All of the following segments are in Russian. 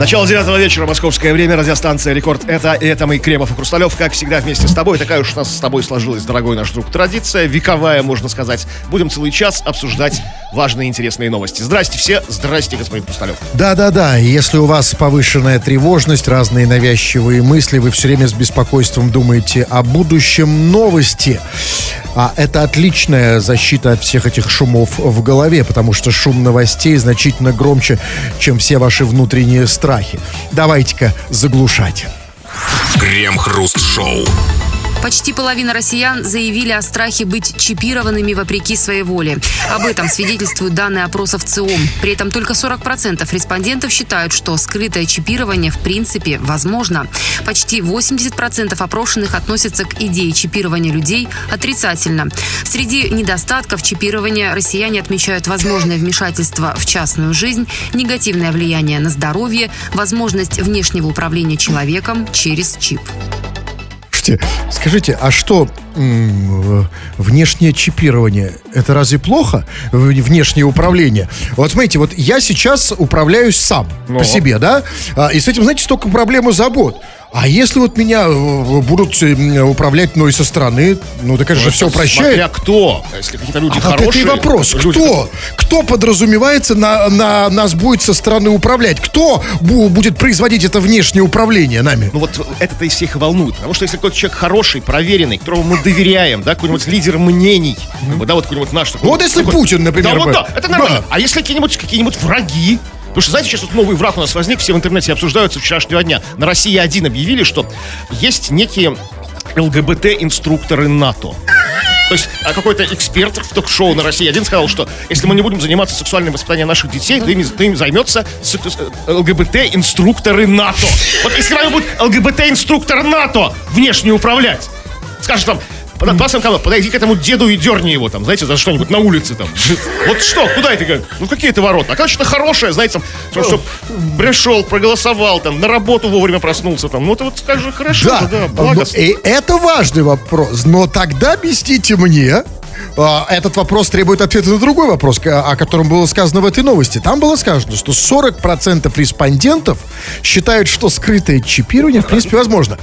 Начало девятого вечера, московское время, радиостанция «Рекорд». Это, это мы, Кремов и Хрусталев, как всегда, вместе с тобой. Такая уж у нас с тобой сложилась, дорогой наш друг, традиция, вековая, можно сказать. Будем целый час обсуждать важные интересные новости. Здрасте все, здрасте, господин Хрусталев. Да-да-да, если у вас повышенная тревожность, разные навязчивые мысли, вы все время с беспокойством думаете о будущем новости. А это отличная защита от всех этих шумов в голове, потому что шум новостей значительно громче, чем все ваши внутренние страхи. Давайте-ка заглушать. Крем-хруст-шоу. Почти половина россиян заявили о страхе быть чипированными вопреки своей воле. Об этом свидетельствуют данные опросов ЦИОМ. При этом только 40% респондентов считают, что скрытое чипирование в принципе возможно. Почти 80% опрошенных относятся к идее чипирования людей отрицательно. Среди недостатков чипирования россияне отмечают возможное вмешательство в частную жизнь, негативное влияние на здоровье, возможность внешнего управления человеком через чип. Слушайте, скажите, а что внешнее чипирование? Это разве плохо? Внешнее управление? Вот смотрите, вот я сейчас управляюсь сам по себе, да? А, И с этим, знаете, столько проблем и забот. А если вот меня э, будут э, управлять, и со стороны, ну, так это же все упрощает. Смотря кто. Если какие-то люди А вот хорошие... это и вопрос. люди, Кто? Кто подразумевается на, на нас будет со стороны управлять? Кто бу- будет производить это внешнее управление нами? Ну вот это-то из всех и волнует. Потому что если какой-то человек хороший, проверенный, которому мы доверяем, да, какой-нибудь лидер мнений, бы, да, вот какой-нибудь наш такой. Ну, вот если такой- Путин, например, Да, вот бы. да, это нормально. Да. А если какие-нибудь какие враги? Потому что, знаете, сейчас вот новый враг у нас возник, все в интернете обсуждают со вчерашнего дня. На России один объявили, что есть некие ЛГБТ-инструкторы НАТО. То есть а какой-то эксперт в ток-шоу на России один сказал, что если мы не будем заниматься сексуальным воспитанием наших детей, то ими, то ими займется ЛГБТ-инструкторы НАТО. Вот если вами будет ЛГБТ-инструктор НАТО внешне управлять, скажет там, классом канал, подойди к этому деду и дерни его там, знаете, за что-нибудь на улице там. Вот что, куда это? говорит? Ну какие это ворота? А когда что-то хорошее, знаете, там, чтобы пришел, проголосовал, там, на работу вовремя проснулся, там, ну это вот скажи хорошо, да, да, но- благостно. и это важный вопрос. Но тогда объясните мне, а, этот вопрос требует ответа на другой вопрос, о котором было сказано в этой новости. Там было сказано, что 40% респондентов считают, что скрытое чипирование в принципе возможно.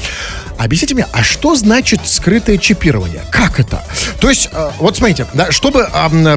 Объясните мне, а что значит скрытое чипирование? Как это? То есть, э, вот смотрите, да, чтобы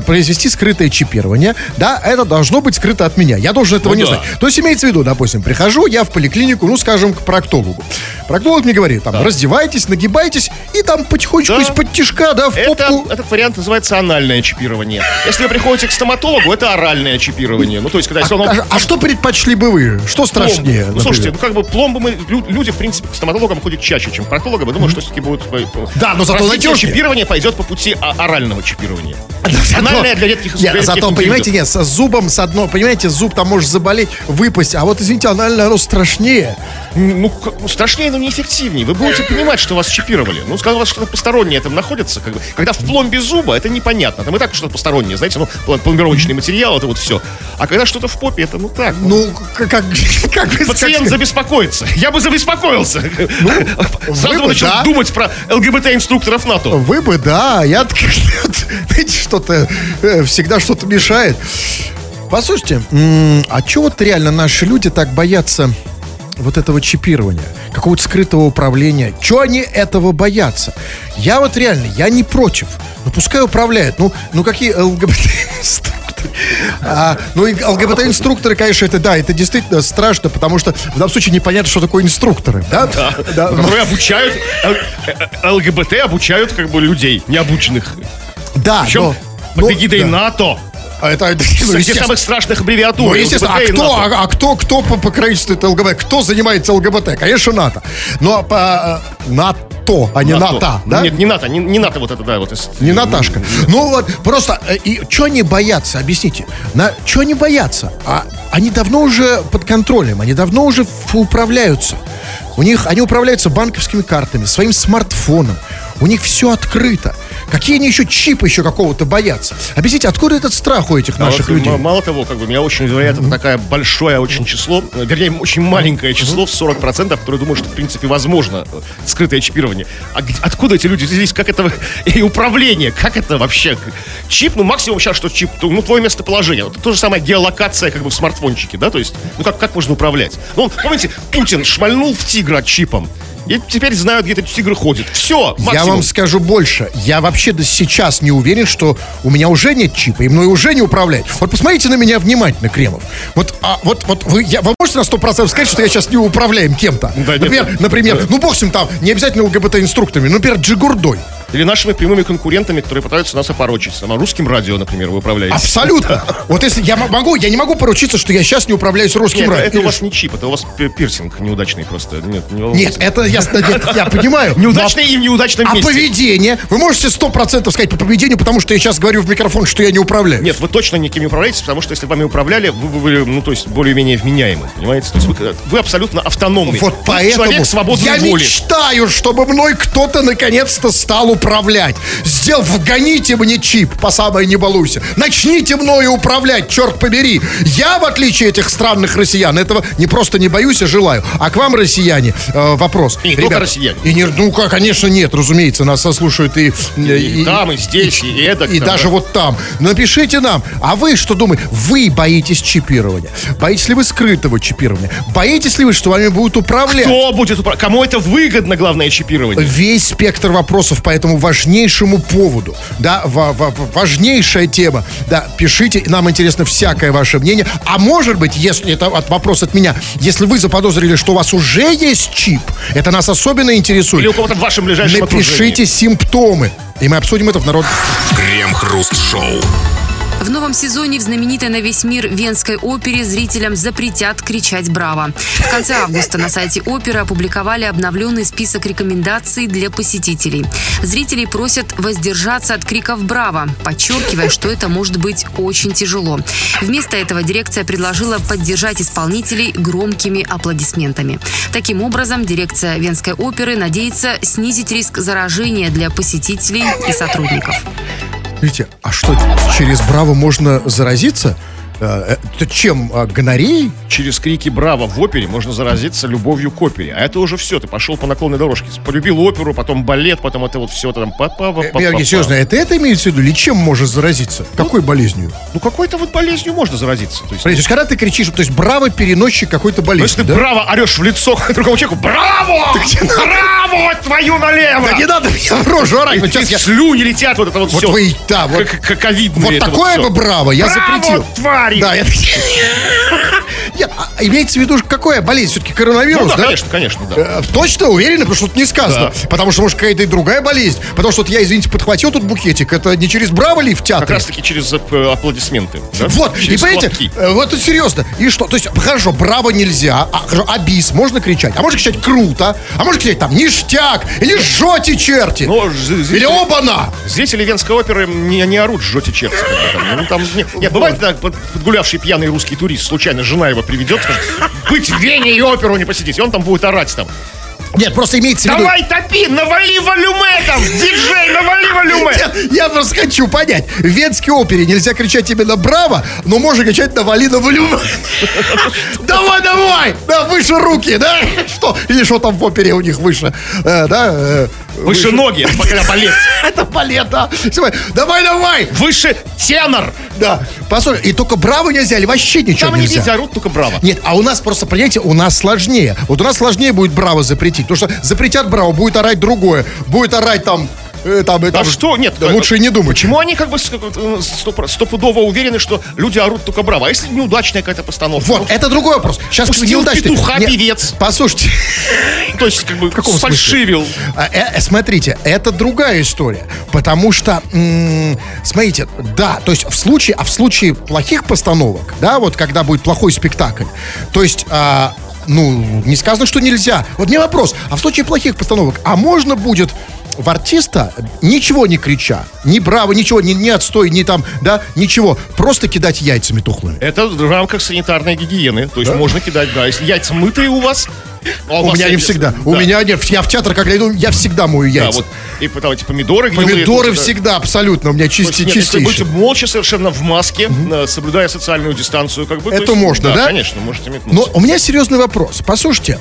произвести скрытое чипирование, да, это должно быть скрыто от меня. Я должен этого Ну не да. знать. То есть имеется в виду, допустим, прихожу я в поликлинику, ну, скажем, к проктологу. Проктолог мне говорит, там, раздевайтесь, нагибайтесь, и там потихонечку Да. из-под тишка, да, в Это, попку. этот вариант называется анальное чипирование. Если вы приходите к стоматологу, это оральное чипирование. Ну, то есть, когда если он- А, а что предпочли бы вы? Что страшнее? Ну, слушайте, ну как бы пломбы мы, лю- люди, в принципе, к стоматологам ходят чаще, чем к проктологам. Я думаю, что все-таки будет... э, Да, но зато надежнее. чипирование пойдет по пути а- орального чипирования. Анальное для редких Нет, зато, понимаете, нет, с зубом с одно, понимаете, зуб там может заболеть, выпасть, а вот, извините, анальное, оно страшнее. Ну, ну, страшнее, но неэффективнее. Вы будете понимать, что вас чипировали. Ну, вас что-то постороннее там находится, как бы, когда в пломбе зуба, это непонятно. Там и так что-то постороннее, знаете, ну, плом- пломбировочный материал, это вот все. А когда что-то в попе, это ну так. ну, Ну, как, как, как как Пациент сказать? забеспокоится. Я бы забеспокоился. вы Сразу бы, начал да. думать про ЛГБТ-инструкторов НАТО. Вы бы, да, я знаете, что-то э, всегда что-то мешает. Послушайте, а чего вот реально наши люди так боятся вот этого чипирования, какого-то скрытого управления? Чего они этого боятся? Я вот реально, я не против. Ну пускай управляют. Ну, ну какие ЛГБТ-инструкторы? А, ну, и ЛГБТ-инструкторы, конечно, это да, это действительно страшно, потому что в данном случае непонятно, что такое инструкторы, да? Да. которые обучают Л- э, ЛГБТ обучают как бы людей необученных. Да, Причем но- под эгидой да. НАТО. А это, ну, естественно. самых страшных аббревиатур. Ну, естественно, а кто, НАТО. а, а кто, кто по покровительству это ЛГБТ? Кто занимается ЛГБТ? Конечно, НАТО. Ну, а по э, НАТО, а не НАТО, да? Нет, не НАТО, не, не НАТО вот это, да, вот. из- Не Наташка. Ну вот, просто, э, и что они боятся, объясните. На, что они боятся? А они давно уже под контролем, они давно уже управляются. У них, они управляются банковскими картами, своим смартфоном. У них все открыто. Какие они еще чипы еще какого-то боятся? Объясните, откуда этот страх у этих А наших вот, людей? м- Мало того, как бы меня очень удивляет это такое большое очень число, э, вернее, очень маленькое число в 40%, которые думают, что в принципе возможно э, скрытое чипирование. А откуда эти люди взялись? Как это и управление? Как это вообще? Чип, ну максимум сейчас, что чип, ну твое местоположение. Вот то же самое геолокация как бы в смартфончике, да, то есть, ну как, как можно управлять? Ну, помните, Путин шмальнул в тигра чипом. И теперь знают, где этот тигр ходит. Все, максимум. Я вам скажу больше. Я вообще до сейчас не уверен, что у меня уже нет чипа, и мной уже не управлять. Вот посмотрите на меня внимательно, Кремов. Вот, а, вот, вот вы, я, вы можете на 100% сказать, что я сейчас не управляем кем-то? Да, например, нет. например ну бог с ним там, не обязательно ЛГБТ-инструкторами, ну, например, Джигурдой. Или нашими прямыми конкурентами, которые пытаются нас опорочить. Там, русским радио, например, вы управляете. Абсолютно. Вот если я могу, я не могу поручиться, что я сейчас не управляюсь русским радио. это у вас не чип, это у вас пи- пирсинг неудачный просто. Нет, не Нет, это ясно, я понимаю. Неудачный и в неудачном А месте. поведение? Вы можете сто процентов сказать по поведению, потому что я сейчас говорю в микрофон, что я не управляю. Нет, вы точно никем не управляете, потому что если вами управляли, вы, вы были, ну, то есть, более-менее вменяемы, понимаете? То есть вы, вы абсолютно автономный. Вот поэтому Человек свободной я воли. мечтаю, чтобы мной кто-то наконец-то стал управлять. Сделал, вгоните мне чип, по самой не балуйся. Начните мною управлять, черт побери. Я, в отличие этих странных россиян, этого не просто не боюсь, а желаю. А к вам, россияне, э, вопрос. И не только россияне. И не, ну, конечно, нет, разумеется, нас слушают и... И там, и здесь, и И там, даже да. вот там. Напишите нам, а вы что думаете? Вы боитесь чипирования? Боитесь ли вы скрытого чипирования? Боитесь ли вы, что вами будут управлять? Кто будет управлять? Кому это выгодно, главное, чипирование? Весь спектр вопросов по этому важнейшему поводу. Да, ва- ва- важнейшая тема. Да, пишите, нам интересно всякое ваше мнение. А может быть, если это от, вопрос от меня, если вы заподозрили, что у вас уже есть чип, это нас особенно интересует. Или у кого-то в вашем ближайшем Напишите симптомы, и мы обсудим это в народ. Крем-хруст-шоу. В новом сезоне в знаменитой на весь мир Венской опере зрителям запретят кричать «Браво!». В конце августа на сайте оперы опубликовали обновленный список рекомендаций для посетителей. Зрителей просят воздержаться от криков «Браво!», подчеркивая, что это может быть очень тяжело. Вместо этого дирекция предложила поддержать исполнителей громкими аплодисментами. Таким образом, дирекция Венской оперы надеется снизить риск заражения для посетителей и сотрудников. Видите, а что, через Браво можно заразиться? Э, Это чем? э, Гонореей? Через крики «Браво!» в опере можно заразиться любовью к опере. А это уже все, ты пошел по наклонной дорожке. Полюбил оперу, потом балет, потом это вот все там па па па па Георгий, серьезно, это это имеется в виду? Или чем можно заразиться? Какой болезнью? Ну, какой-то вот болезнью можно заразиться. То есть, То есть, когда ты кричишь, то есть Браво переносчик какой-то ну, болезни, если ты да? браво орешь в лицо другому человеку, браво! Браво! Твою налево! Да не надо меня в рожу орать, вот сейчас я... слюни летят, вот это вот, Вот все. вы, да, вот, Как, ковидные. вот это такое всё. бы Браво я Браво, запретил. твари! Да, я... Нет, а имеется в виду, какая болезнь? Все-таки коронавирус, Ну да, да? конечно, конечно, да. Э, Точно уверены, потому что тут не сказано. Потому что, может, какая-то и другая болезнь. Потому что вот я, извините, подхватил тут букетик. Это не через Браво ли в Как театре? раз таки через э, аплодисменты. да? Вот, через и понимаете, хлопки. э, вот это серьезно. И что? То есть, хорошо, браво нельзя, а, хорошо, а бис можно кричать, а можно кричать круто, а можно кричать там ништяк, или жжете черти, Но зрители- или оба-на. Зрители Венской оперы не, не орут жжете черти. как там. Ну, там, не- нет, бывает, да, под- подгулявший пьяный русский турист, случайно жена его приведет, скажет, быть в Вене и оперу не посетить, и он там будет орать там. Нет, просто имеется в виду... Давай топи, навали волюме там, диджей, навали волюме. Я, я просто хочу понять. В Венской опере нельзя кричать именно «Браво», но можно кричать «Навали на волюм». Давай, давай! Да, выше руки, да? Что? Или что там в опере у них выше? Э, да? Выше ноги, это балет. Это балет, да? Давай, давай! Выше тенор. Да. Послушай, и только «Браво» нельзя, или вообще ничего Там они нельзя? везде орут, только браво. Нет, а у нас просто, понимаете, у нас сложнее. Вот у нас сложнее будет «Браво» запретить. Потому что запретят «Браво», будет орать другое. Будет орать там... э, там, э, А там что? Нет. Да лучше и не думать. Почему они как бы э, стопудово уверены, что люди орут только браво? А если неудачная какая-то постановка? Вот, это другой вопрос. Сейчас Пустил неудачный. петуха Нет, певец. Послушайте, Ну, То есть, как бы, каком смысле? сфальшивил. а, смотрите, это другая история. Потому что, смотрите, да, то есть в случае, а в случае плохих постановок, да, вот когда будет плохой спектакль, то есть, а, ну, не сказано, что нельзя. Вот мне вопрос, а в случае плохих постановок, а можно будет в артиста, ничего не крича, ни браво, ничего, ни, ни отстой, ни там, да, ничего, просто кидать яйцами тухлыми. Это в рамках санитарной гигиены. То есть можно кидать, да. Если яйца мытые у вас, А У вас меня не всегда. У да. меня нет. Я в театр, когда иду, я всегда мою Да, яйца. вот, и потом эти помидоры гнилые Помидоры тоже, да. всегда, абсолютно. У меня То есть, чисти, нет, если будете чистейшие. молча совершенно в маске, э, соблюдая социальную дистанцию, как бы. то Это есть, можно, да? конечно, можете Но метнуться. у меня серьезный вопрос. Послушайте,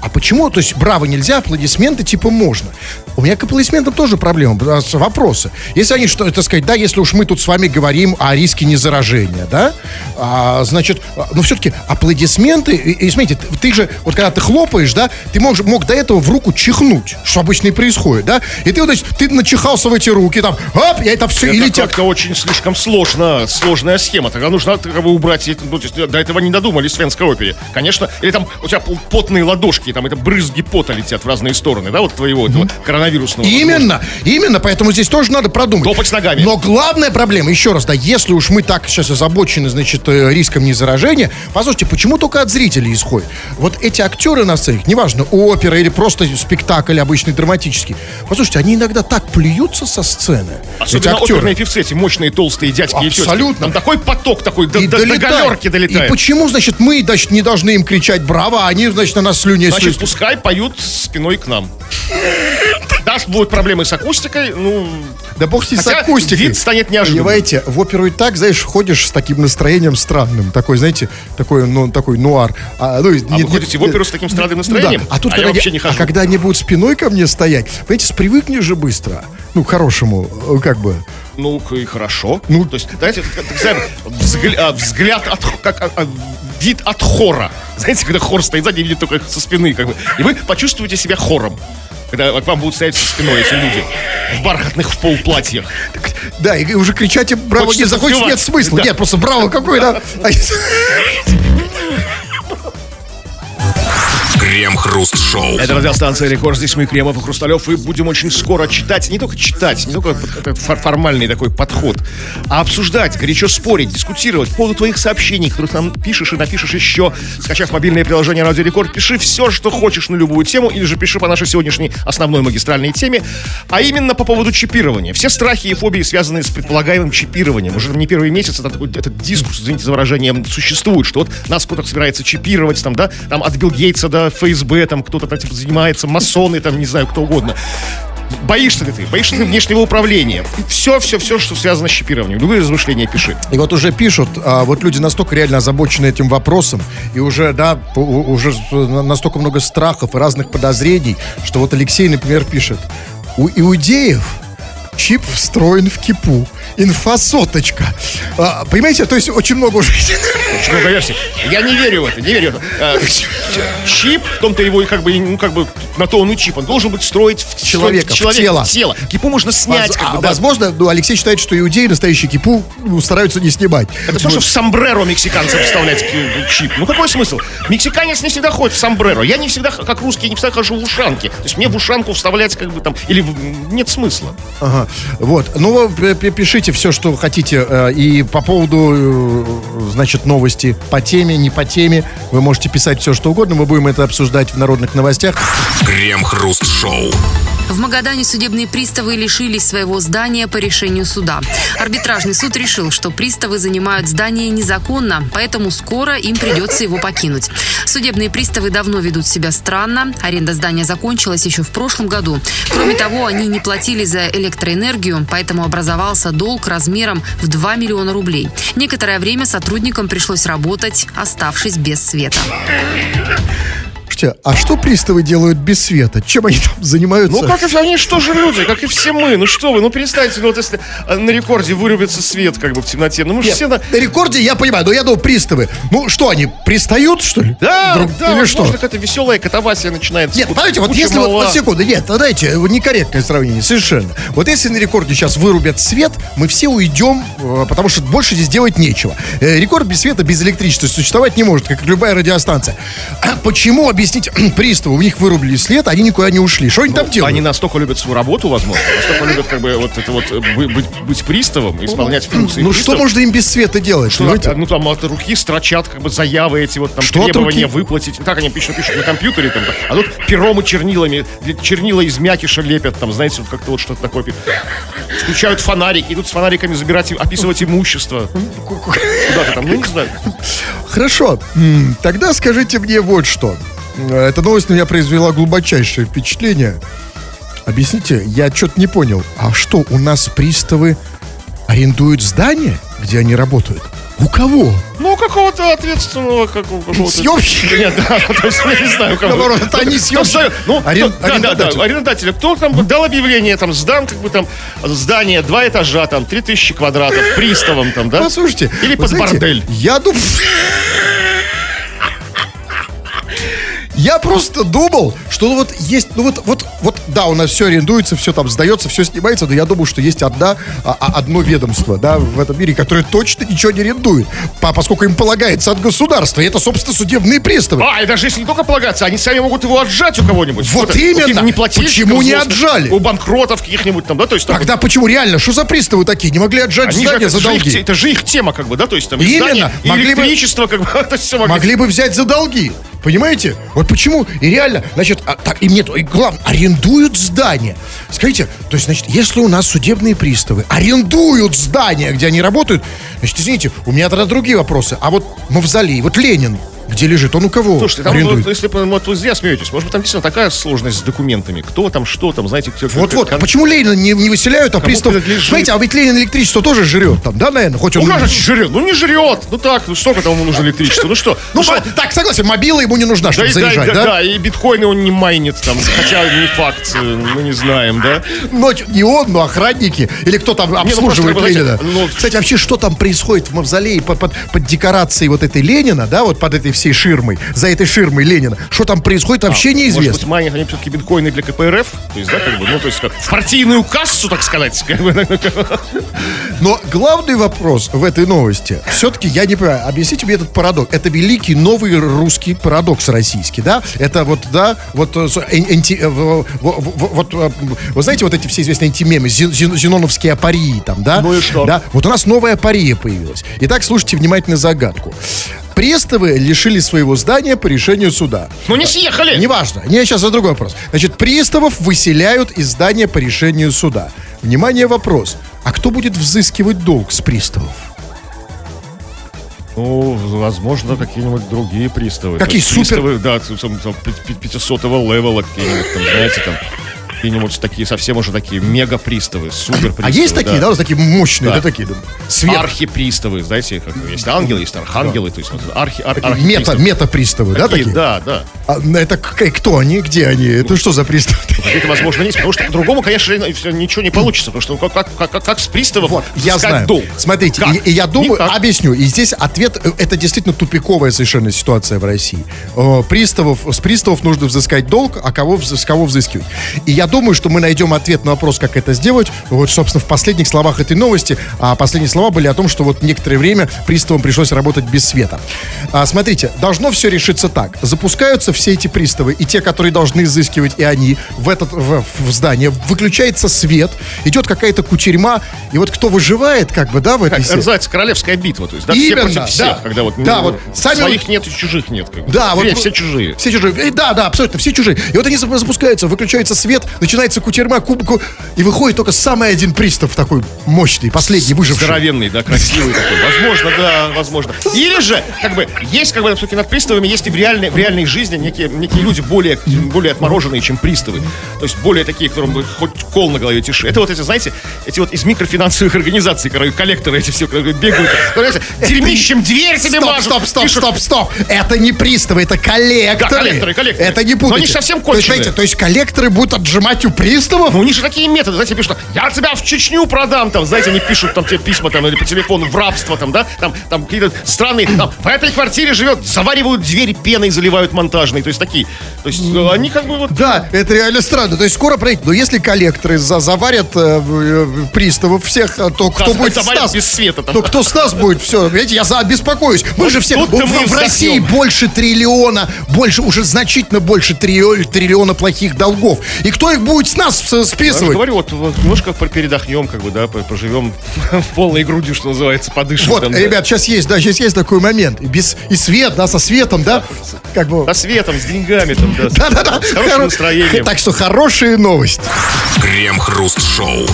а почему, то есть, браво нельзя, аплодисменты типа можно? У меня к аплодисментам тоже проблема, вопросы. Если они, что это сказать, да, если уж мы тут с вами говорим о риске незаражения, да, а, значит, а, но все-таки аплодисменты, и, и смотрите, ты, ты же, вот когда ты хлопаешь, да, ты мог, мог до этого в руку чихнуть, что обычно и происходит, да, и ты, вот, значит, ты начихался в эти руки, там, оп, я это все, Это или тебя как-то очень слишком сложно, сложная схема. Тогда нужно как бы убрать, ну, до этого не додумались в Венской опере. Конечно, или там у тебя потные ладошки, там это брызги пота летят в разные стороны, да, вот твоего этого коронавирусного. Именно, именно, поэтому здесь тоже надо продумать. Топать ногами. Но главная проблема, еще раз, да, если уж мы так сейчас озабочены, значит, э, риском незаражения, послушайте, почему только от зрителей исходит? Вот эти актеры на сцене, неважно, опера или просто спектакль обычный драматический, послушайте, они иногда так плюются со сцены. Особенно эти актеры. оперные певцы, эти мощные толстые дядьки и тетки. Абсолютно. Там такой поток такой, до, И до, до долетает. галерки долетает. И почему, значит, мы, значит, не должны им кричать браво, а они, значит, на нас слюни Значит, слизь- пускай поют спиной к нам. Да, будут проблемы с акустикой, ну... Да бог с ней с акустикой. вид станет неожиданным. Понимаете, в оперу и так, знаешь, ходишь с таким настроением странным. Такой, знаете, такой, ну, такой нуар. А, ну, А вы ходите в оперу с таким странным настроением? Да. А тут, А я когда вообще они- не хожу. А когда они будут спиной ко мне стоять, понимаете, спривыкнешь же быстро. Ну, к хорошему, э, как бы. Ну, и хорошо. Ну, то есть, знаете, так, называемый взгля- а, взгляд от, как, а, а, вид от хора. Знаете, когда хор стоит сзади, видит только со спины, как бы. И вы почувствуете себя хором. Когда к вам будут стоять со спиной эти люди в бархатных в полплатьях. Да, и уже кричать браво Хочется не завоевать. нет смысла. Да. Нет, просто браво какой, да. Крем-хруст-шоу. Это радиостанция «Рекорд». Здесь мы, Кремов и Хрусталев, и будем очень скоро читать, не только читать, не только формальный такой подход, а обсуждать, горячо спорить, дискутировать по поводу твоих сообщений, которых нам пишешь и напишешь еще. Скачав мобильное приложение «Радио Рекорд», пиши все, что хочешь на любую тему, или же пиши по нашей сегодняшней основной магистральной теме, а именно по поводу чипирования. Все страхи и фобии, связанные с предполагаемым чипированием. Уже не первый месяц это такой, этот дискурс, извините за выражение, существует, что вот нас кто-то собирается чипировать, там, да, там от Билл Гейтса до ФСБ, там кто-то там типа, занимается, масоны, там, не знаю, кто угодно. Боишься ли ты? Боишься ли ты внешнего управления? Все, все, все, что связано с чипированием. Любые размышления пиши. И вот уже пишут, а, вот люди настолько реально озабочены этим вопросом, и уже, да, уже настолько много страхов и разных подозрений, что вот Алексей, например, пишет, у иудеев чип встроен в кипу. Инфа соточка. А, понимаете, то есть очень много уже... Очень много версий. Я не верю в это, не верю в это. А, Чип, в том-то его как бы, ну, как бы, на то он и чип. Он должен быть строить в Человека, в человека, тело. в тело. Кипу можно снять, Воз- как а, бы, да. Возможно, ну, Алексей считает, что иудеи настоящий кипу ну, стараются не снимать. Это то, что в сомбреро мексиканцам вставлять чип. Ну какой смысл? Мексиканец не всегда ходит в сомбреро. Я не всегда, как русский, не всегда хожу в ушанки. То есть мне в ушанку вставлять как бы там... Или в- нет смысла. Ага. Вот. Ну, вы п- п- пишите все, что хотите. э, И по поводу, э, значит, новости по теме, не по теме. Вы можете писать все, что угодно. Мы будем это обсуждать в народных новостях. Крем-хруст-шоу. В Магадане судебные приставы лишились своего здания по решению суда. Арбитражный суд решил, что приставы занимают здание незаконно, поэтому скоро им придется его покинуть. Судебные приставы давно ведут себя странно. Аренда здания закончилась еще в прошлом году. Кроме того, они не платили за электроэнергию, поэтому образовался долг размером в 2 миллиона рублей. Некоторое время сотрудникам пришлось работать, оставшись без света. Слушайте, а что приставы делают без света? Чем они там занимаются? Ну как это, они что же люди, как и все мы. Ну что вы, ну перестаньте, ну вот если на рекорде вырубится свет как бы в темноте. Ну мы же все на... на рекорде я понимаю, но я думал, приставы. Ну что, они пристают, что ли? Да, Друг- да, Или возможно, что? какая-то веселая катавасия начинается. Нет, понимаете, вот если вот, мала. вот секунду, нет, ну, знаете, вот некорректное сравнение, совершенно. Вот если на рекорде сейчас вырубят свет, мы все уйдем, э, потому что больше здесь делать нечего. Э, Рекорд без света, без электричества существовать не может, как любая радиостанция. А почему, объяснить приставу, у них вырубили свет, они никуда не ушли? Что они там делают? Они настолько любят свою работу, возможно, настолько любят как бы вот это вот э, бы- быть, быть приставом, исполнять функции Ну пристава. что можно им без света делать? Что, понимаете? ну там от руки строчат как бы заявы эти вот там Что требования выплатить. Так они пишут, пишут на компьютере там, а тут пером и чернилами, чернила из мякиша лепят там, знаете, вот как-то вот что-то такое. Включают фонарики, идут с фонариками забирать, описывать имущество. Куда-то там, ну не знаю. Хорошо, тогда скажите мне вот что. Э, Эта новость на меня произвела глубочайшее впечатление. Объясните, я что-то не понял. А что, у нас приставы арендуют здание, где они работают? У кого? Ну, какого-то ответственного, какого- какого-то... Съемщика? Нет, да, то есть, я не знаю, кого. Это они съемщики. Ну, Арен- да, да, да, арендодатель. Кто там дал объявление, там, сдан, как бы там, здание, два этажа, там, 3000 квадратов, приставом там, да? Послушайте. Или под бордель. Я думаю... Я просто думал, что ну вот есть, ну вот, вот, вот, да, у нас все арендуется, все там сдается, все снимается, но я думаю, что есть одна, а- а- одно ведомство, да, в этом мире, которое точно ничего не арендует, по- поскольку им полагается от государства, и это, собственно, судебные приставы. А, и даже если не только полагаться, они сами могут его отжать у кого-нибудь. Вот У именно. каких-то неплательщиков Почему не отжали? У банкротов каких-нибудь там, да, то есть там... Тогда почему реально? Что за приставы такие? Не могли отжать Они здание за же их, долги? это же их тема, как бы, да, то есть там Именно. здание, Могли бы- электричество, как бы, это все могли. Могли бы взять за долги. Понимаете? Вот почему. И реально, значит, а, так, им нет, и главное, арендуют здание. Скажите, то есть, значит, если у нас судебные приставы арендуют здание, где они работают, значит, извините, у меня тогда другие вопросы. А вот Мавзолей, вот Ленин, где лежит, он у кого Слушайте, там, арендует? вот, если бы, вот вы зря смеетесь, может быть, там действительно такая сложность с документами. Кто там, что там, знаете, кто... Вот-вот, а почему Ленина не, не выселяют, а пристав... Знаете, а ведь Ленин электричество тоже жрет там, да, наверное? Хоть он... Ну, же жрет? Ну, не жрет. Ну, так, ну, сколько там ему нужно электричества? Ну, что? Ну, что? по- так, согласен, мобила ему не нужна, чтобы и- да, заряжать, да, и биткоины он не майнит там, хотя не факт, э, мы не знаем, да? Ночь не он, но охранники. Или кто там обслуживает просто, Ленина. ну, Кстати, вообще, что там происходит в мавзолее под декорацией вот этой Ленина, да, вот под этой всей ширмой, за этой ширмой Ленина. Что там происходит, вообще Может быть, неизвестно. майнят они все-таки биткоины для КПРФ? То есть, да, как бы, ну, то есть, как в партийную кассу, так сказать. Но главный вопрос в этой новости, все-таки я не понимаю, объясните мне этот парадокс. Это великий новый русский парадокс российский, да? Это вот, да, вот, э, энти- э, в- в- вот, э, вы знаете, вот эти все известные антимемы, зеноновские апарии там, да? Ну и что? Да, вот у нас новая апария появилась. Итак, слушайте внимательно загадку. Приставы лишили своего здания по решению суда. Ну, не съехали. Неважно. Не, сейчас за другой вопрос. Значит, приставов выселяют из здания по решению суда. Внимание, вопрос. А кто будет взыскивать долг с приставов? Ну, возможно, какие-нибудь другие приставы. Какие, супер- Приставы, да, там, там, 500-го левела какие-нибудь, там, знаете, там, какие-нибудь такие, совсем уже такие мега-приставы, супер-приставы. А есть такие, да, вот такие мощные, да, Да. такие, да, сверх. Архиприставы, знаете, как есть ангелы, есть архангелы, то есть вот архи, ар, Мета, архиприставы. мета-приставы, да, Такие? Да, да. А, ну, это кто они, где они? Это что за приставы? Это, возможно, есть, потому что по-другому, конечно, ничего не получится, потому что ну, как, как, как, как с приставов Вот, я знаю. долг? Смотрите, Как? и, и я думаю, Никак. объясню. И здесь ответ, э, это действительно тупиковая совершенно ситуация в России. Э, Приставов, с приставов нужно взыскать долг, а кого, с кого взыскивать? И я думаю, что мы найдем ответ на вопрос, как это сделать. Вот, собственно, в последних словах этой новости. А последние слова были о том, что вот некоторое время приставам пришлось работать без света. А, смотрите, должно все решиться так. Запускаются все эти приставы, и те, которые должны изыскивать, и они в, этот, в, в здание. Выключается свет, идет какая-то кучерьма, и вот кто выживает, как бы, да, в этой Как называется королевская битва, то есть, да, Именно, все против всех, да. когда вот, Да, ну, вот сами своих нет и чужих нет. Как бы. Да, все, вот все чужие. Все чужие. Э, Да, да, абсолютно, все чужие. И вот они зап- запускаются, выключается свет, начинается кутерьма, кубку, и выходит только самый один пристав такой мощный, последний, выживший. Здоровенный, да, красивый такой. Возможно, да, возможно. Или же, как бы, есть, как бы, все-таки над приставами, есть и в реальной, в реальной жизни некие, некие люди более, более отмороженные, чем приставы. То есть более такие, которым бы хоть кол на голове тиши. Это вот эти, знаете, эти вот из микрофинансовых организаций, которые коллекторы эти все которые бегают. Знаете, дерьмищем дверь себе Стоп, мажут. стоп, стоп, пишут. стоп, стоп. Это не приставы, это коллекторы. Да, коллекторы, коллекторы. Это не Но путайте. они ж совсем то есть, конченые. знаете, то есть коллекторы будут отжимать у приставов? Ну, у них же такие методы, знаете, пишут, я тебя в Чечню продам, там, знаете, они пишут там тебе письма там или по телефону в рабство, там, да, там, там какие-то странные, там, в этой квартире живет, заваривают двери пеной, заливают монтажной, то есть такие, то есть э, они как бы вот... Да, это реально странно. То есть скоро проект. Но если коллекторы за- заварят э, э, приставов всех, э, то кто Да, будет с нас? без света там. То кто с нас будет? Все, видите, я за беспокоюсь. Мы Вот же все в, в России больше триллиона, больше уже значительно больше триллиона плохих долгов. И кто их будет с нас э, Я же списывать? говорю, вот, вот немножко передохнем, как бы, да, по- поживем полной грудью, что называется, подышим. Вот, там, да. ребят, сейчас есть, да, сейчас есть такой момент. И Без, и свет, да, со светом, да? Как бы... Со светом, с деньгами, там, да, Да-да-да. с хорошим Хоро- настроением. Так что хорошие новости. Крем-хруст-шоу.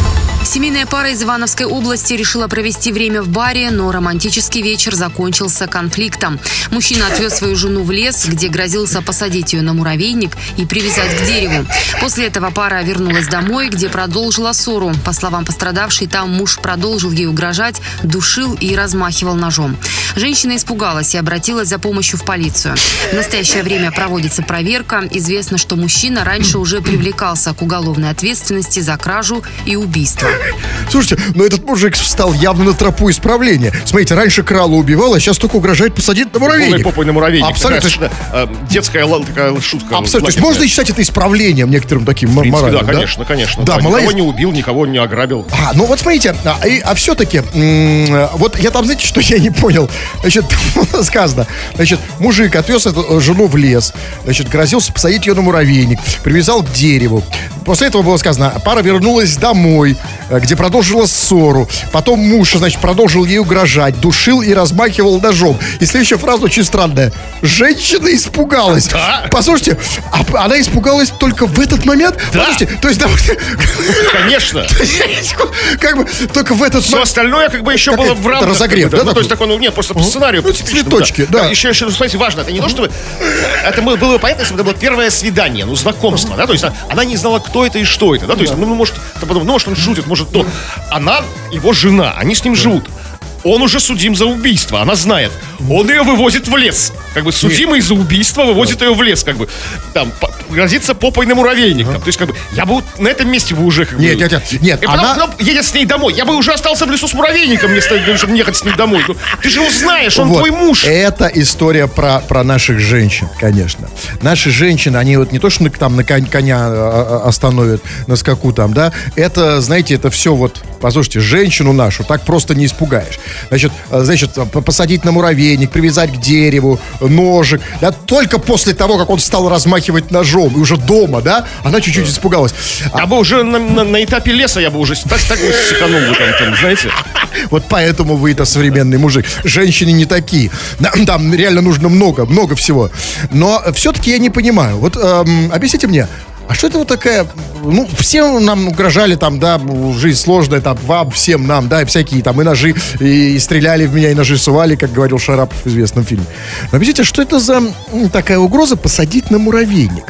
Семейная пара из Ивановской области решила провести время в баре, но романтический вечер закончился конфликтом. Мужчина отвез свою жену в лес, где грозился посадить ее на муравейник и привязать к дереву. После этого пара вернулась домой, где продолжила ссору. По словам пострадавшей, там муж продолжил ей угрожать, душил и размахивал ножом. Женщина испугалась и обратилась за помощью в полицию. В настоящее время проводится проверка. Известно, что мужчина раньше уже привлекался к уголовной ответственности за кражу и убийство. Слушайте, но этот мужик встал явно на тропу исправления. Смотрите, раньше крала убивал, а сейчас только угрожает посадить на Полной муравейник. попой на муравейник. Абсолютно. Такая, э, детская такая шутка. Абсолютно. То есть можно считать это исправлением некоторым таким принципе, моральным, да, конечно, конечно. Да, Никого молодец. не убил, никого не ограбил. А, ну вот смотрите, а, и- а все-таки, вот я там, знаете, что я не понял? Значит, сказано, значит, мужик отвез эту э, жену в лес, значит, грозился посадить ее на муравейник, привязал к дереву. После этого было сказано, пара вернулась домой, э, где продолжила ссору. Потом муж, значит, продолжил ей угрожать, душил и размахивал ножом. И следующая фраза очень странная. Женщина испугалась. Да. Послушайте, а она испугалась только в этот момент? Да. Послушайте, то есть, да, Конечно. как бы только в этот Все остальное как бы еще было в рамках. разогрев, да, Ну, то есть такой? ну, нет, просто по сценарию. Ну, цветочки, да. Еще, еще, ну, смотрите, важно, это не то, чтобы... Это было бы понятно, если бы это было первое свидание, ну, знакомство, да, то есть она- она не знала, кто это и что это, да, то есть, ну, ну, может, подумал, ну, может, он шутит, может, то. Она, его жена, они с ним живут. Он уже судим за убийство, она знает. Он ее вывозит в лес. Как бы судимый за убийство вывозит ее в лес, как бы. Там, грозится попой на муравейник. там. То есть, как бы, я бы на этом месте бы уже, как бы... Нет, нет, нет, нет, И потом, она- потом едет с ней домой. Я бы уже остался в лесу с муравейником, вместо того, чтобы ехать с ней домой. Ну, ты же его знаешь, он Вот. твой муж. Это история про, про наших женщин, конечно. Наши женщины, они вот не то, что на- там на кон- коня а, а, остановят на скаку там, да, это, знаете, это все вот, послушайте, женщину нашу так просто не испугаешь. Значит, а, значит, посадить на муравейник, привязать к дереву, ножик, да, только после того, как он стал размахивать ножом, и уже дома, да, она чуть-чуть испугалась. А бы уже на, на- на этапе леса я бы уже так, так бы секанул бы там, там, знаете. Вот поэтому вы это современный мужик. Женщины не такие. Да, Там реально нужно много, много всего. Но все-таки я не понимаю. Вот эм, объясните мне, а что это вот такая... Ну, все нам угрожали там, да, жизнь сложная, там, вам, всем нам, да, и всякие там и ножи, и, и стреляли в меня, и ножи сували, как говорил Шарапов в известном фильме. Но объясните, что это за такая угроза посадить на муравейник?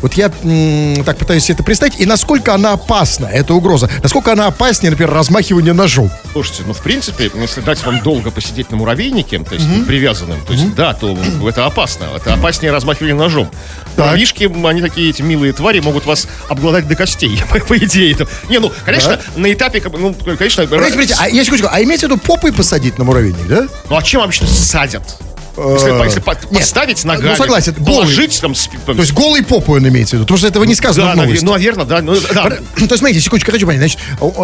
Вот я м, так пытаюсь себе это представить, и насколько она опасна, эта угроза? Насколько она опаснее, например, размахивания ножом? Слушайте, ну, в принципе, если дать вам долго посидеть на муравейнике, то есть привязанным, то есть, да, то это опасно. Это опаснее размахивания ножом. Так. Муравьишки, они такие, эти милые твари, могут вас обглодать до костей, по, по идее. Это- Не, ну, конечно, на этапе, ну, конечно... Подождите, подождите, а я секундочку, а имеете в виду попой посадить на муравейник, да? Ну, а чем обычно садят? Если, если по- нет. поставить ногами, Ну, согласен, голый. положить там... спи- То есть голый попой он имеется в виду, потому что этого не сказано да, в новости. ну, наверное, да. Ну, да. То есть, смотрите, секундочку, хочу понять. Значит,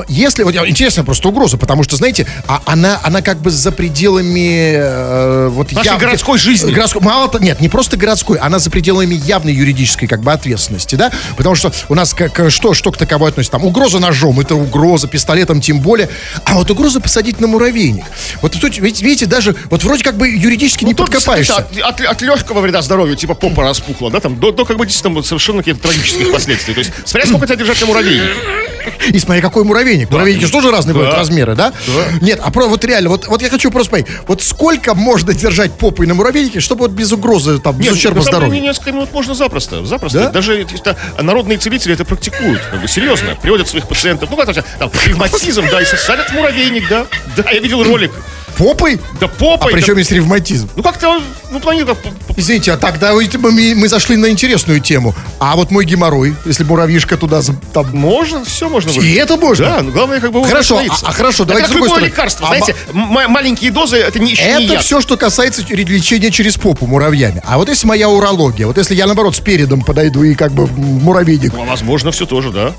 если, вот интересная просто угроза, потому что, знаете, а она, она как бы за пределами э, вот Нашей яв- городской жизни. городской- мало то, нет, не просто городской, она за пределами явной юридической как бы ответственности, да? Потому что у нас как э, что, что к таковой относится? Там угроза ножом, это угроза, пистолетом тем более. А вот угроза посадить на муравейник. Вот тут, видите, даже вот вроде как бы юридически не Тут, подкопаешься. кстати, От, от легкого вреда здоровью, типа попа распухла, да, там, до, до как бы действительно совершенно каких-то трагических последствий. То есть, смотря сколько тебя держать на муравейнике. И смотри, какой муравейник. Муравейники же тоже разные Да. бывают размеры, да? Нет, а про, вот реально, вот, вот я хочу просто понять, вот сколько можно держать попой на муравейнике, чтобы вот без угрозы, там, без Нет, ущерба деле, здоровью? несколько минут можно запросто. Запросто. Да? Даже это, народные целители это практикуют. Как бы, серьезно. Приводят своих пациентов. Ну, как там, там ревматизм, да, и садят муравейник, да. Да, я видел ролик. Попой? Да А попой. при да- чем есть ревматизм? Ну, как-то, ну, планета... Извините, а тогда мы, мы зашли на интересную тему. А вот мой геморрой, если муравьишка туда... Там, Можно, все можно. и вылечить. это можно? Да, ну, главное, как бы Хорошо, а- а хорошо, Это давайте как любое стороны. лекарство, А знаете, м- маленькие дозы, это не, еще не Это яд. все, что касается лечения через попу муравьями. А вот если моя урология, вот если я, наоборот, с передом подойду и как бы муравейник, Ну, возможно, все тоже, да.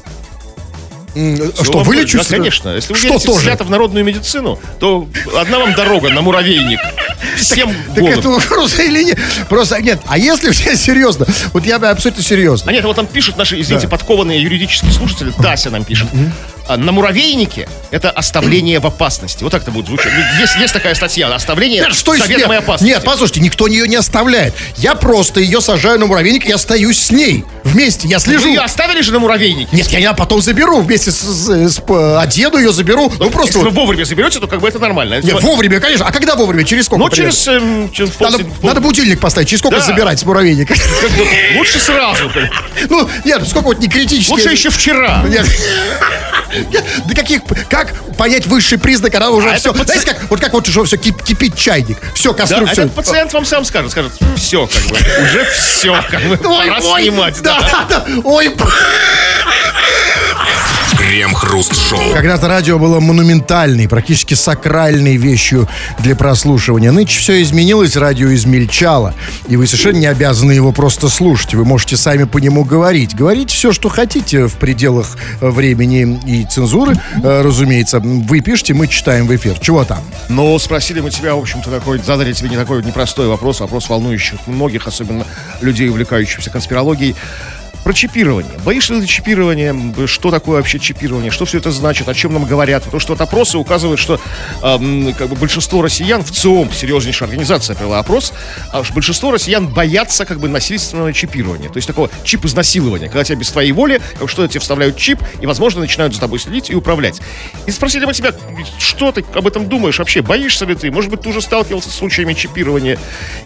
Что, вам- вылечу? Да, конечно. Если вы Что верите тоже? в народную медицину, то одна вам дорога на муравейник. Всем Так голод. это угроза или нет? Просто нет. А если все серьезно? Вот я абсолютно серьезно. А нет, вот там пишут наши, извините, подкованные юридические слушатели, Тася нам пишет. А, на муравейнике это оставление в опасности. Вот так это будет звучать. Ну, Есть, есть такая статья, оставление Нет, что заведомой нет, опасности. Нет, послушайте, никто ее не оставляет. Я просто ее сажаю на муравейник и остаюсь с ней. Вместе, я Вы слежу. ее оставили же на муравейнике? Нет, я, я потом заберу вместе с, с- с- п- одену ее, заберу. Ну просто Если вы вот- вовремя заберете, то как бы это нормально. Нет, типа- вовремя, конечно. А когда вовремя? Через сколько? ну, примерно? через, эм, через пол- Надо, пол- надо будильник поставить. Через сколько Да. забирать с муравейника? Лучше сразу. Ну, нет, сколько вот не критически. Лучше еще вчера. Нет. Да каких, как понять высший признак, когда уже А все, знаете, как, вот как вот уже все кипит чайник, все, Да, все. этот пациент вам сам скажет, скажет, все, как бы, уже все, как бы, пора снимать. да, да. да, да, ой, Крем-хруст-шоу. Когда-то радио было монументальной, практически сакральной вещью для прослушивания. Нынче все изменилось, радио измельчало. И вы совершенно не обязаны его просто слушать. Вы можете сами по нему говорить. Говорить все, что хотите в пределах э, времени и цензуры, э, разумеется. Вы пишете, мы читаем в эфир. Чего там? Ну, спросили мы тебя, в общем-то, такой, задали тебе не такой вот непростой вопрос, вопрос волнующих многих, особенно людей, увлекающихся конспирологией. Про чипирование. Боишься ли ты чипирования? Что такое вообще чипирование? Что все это значит? О чем нам говорят? То, что вот опросы указывают, что эм, как бы большинство россиян в ЦИОМ, серьезнейшая организация провела опрос, а уж большинство россиян боятся как бы насильственного чипирования. То есть такого чип-изнасилования, когда тебя без твоей воли, как что тебе вставляют чип и, возможно, начинают за тобой следить и управлять. И спросили мы тебя, что ты об этом думаешь вообще? Боишься ли ты? Может быть, ты уже сталкивался с случаями чипирования?